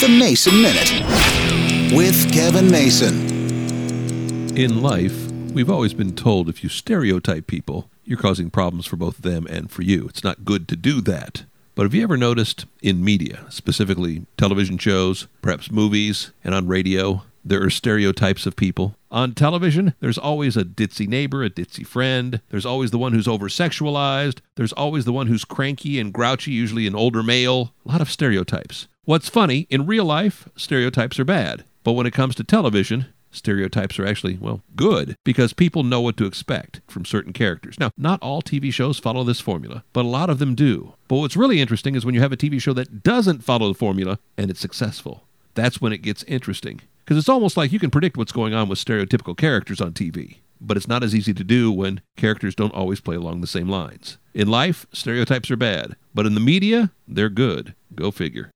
The Mason Minute with Kevin Mason. In life, we've always been told if you stereotype people, you're causing problems for both them and for you. It's not good to do that. But have you ever noticed in media, specifically television shows, perhaps movies, and on radio, there are stereotypes of people? On television, there's always a ditzy neighbor, a ditzy friend. There's always the one who's over sexualized. There's always the one who's cranky and grouchy, usually an older male. A lot of stereotypes. What's funny, in real life, stereotypes are bad. But when it comes to television, stereotypes are actually, well, good because people know what to expect from certain characters. Now, not all TV shows follow this formula, but a lot of them do. But what's really interesting is when you have a TV show that doesn't follow the formula and it's successful. That's when it gets interesting. Because it's almost like you can predict what's going on with stereotypical characters on TV, but it's not as easy to do when characters don't always play along the same lines. In life, stereotypes are bad, but in the media, they're good. Go figure.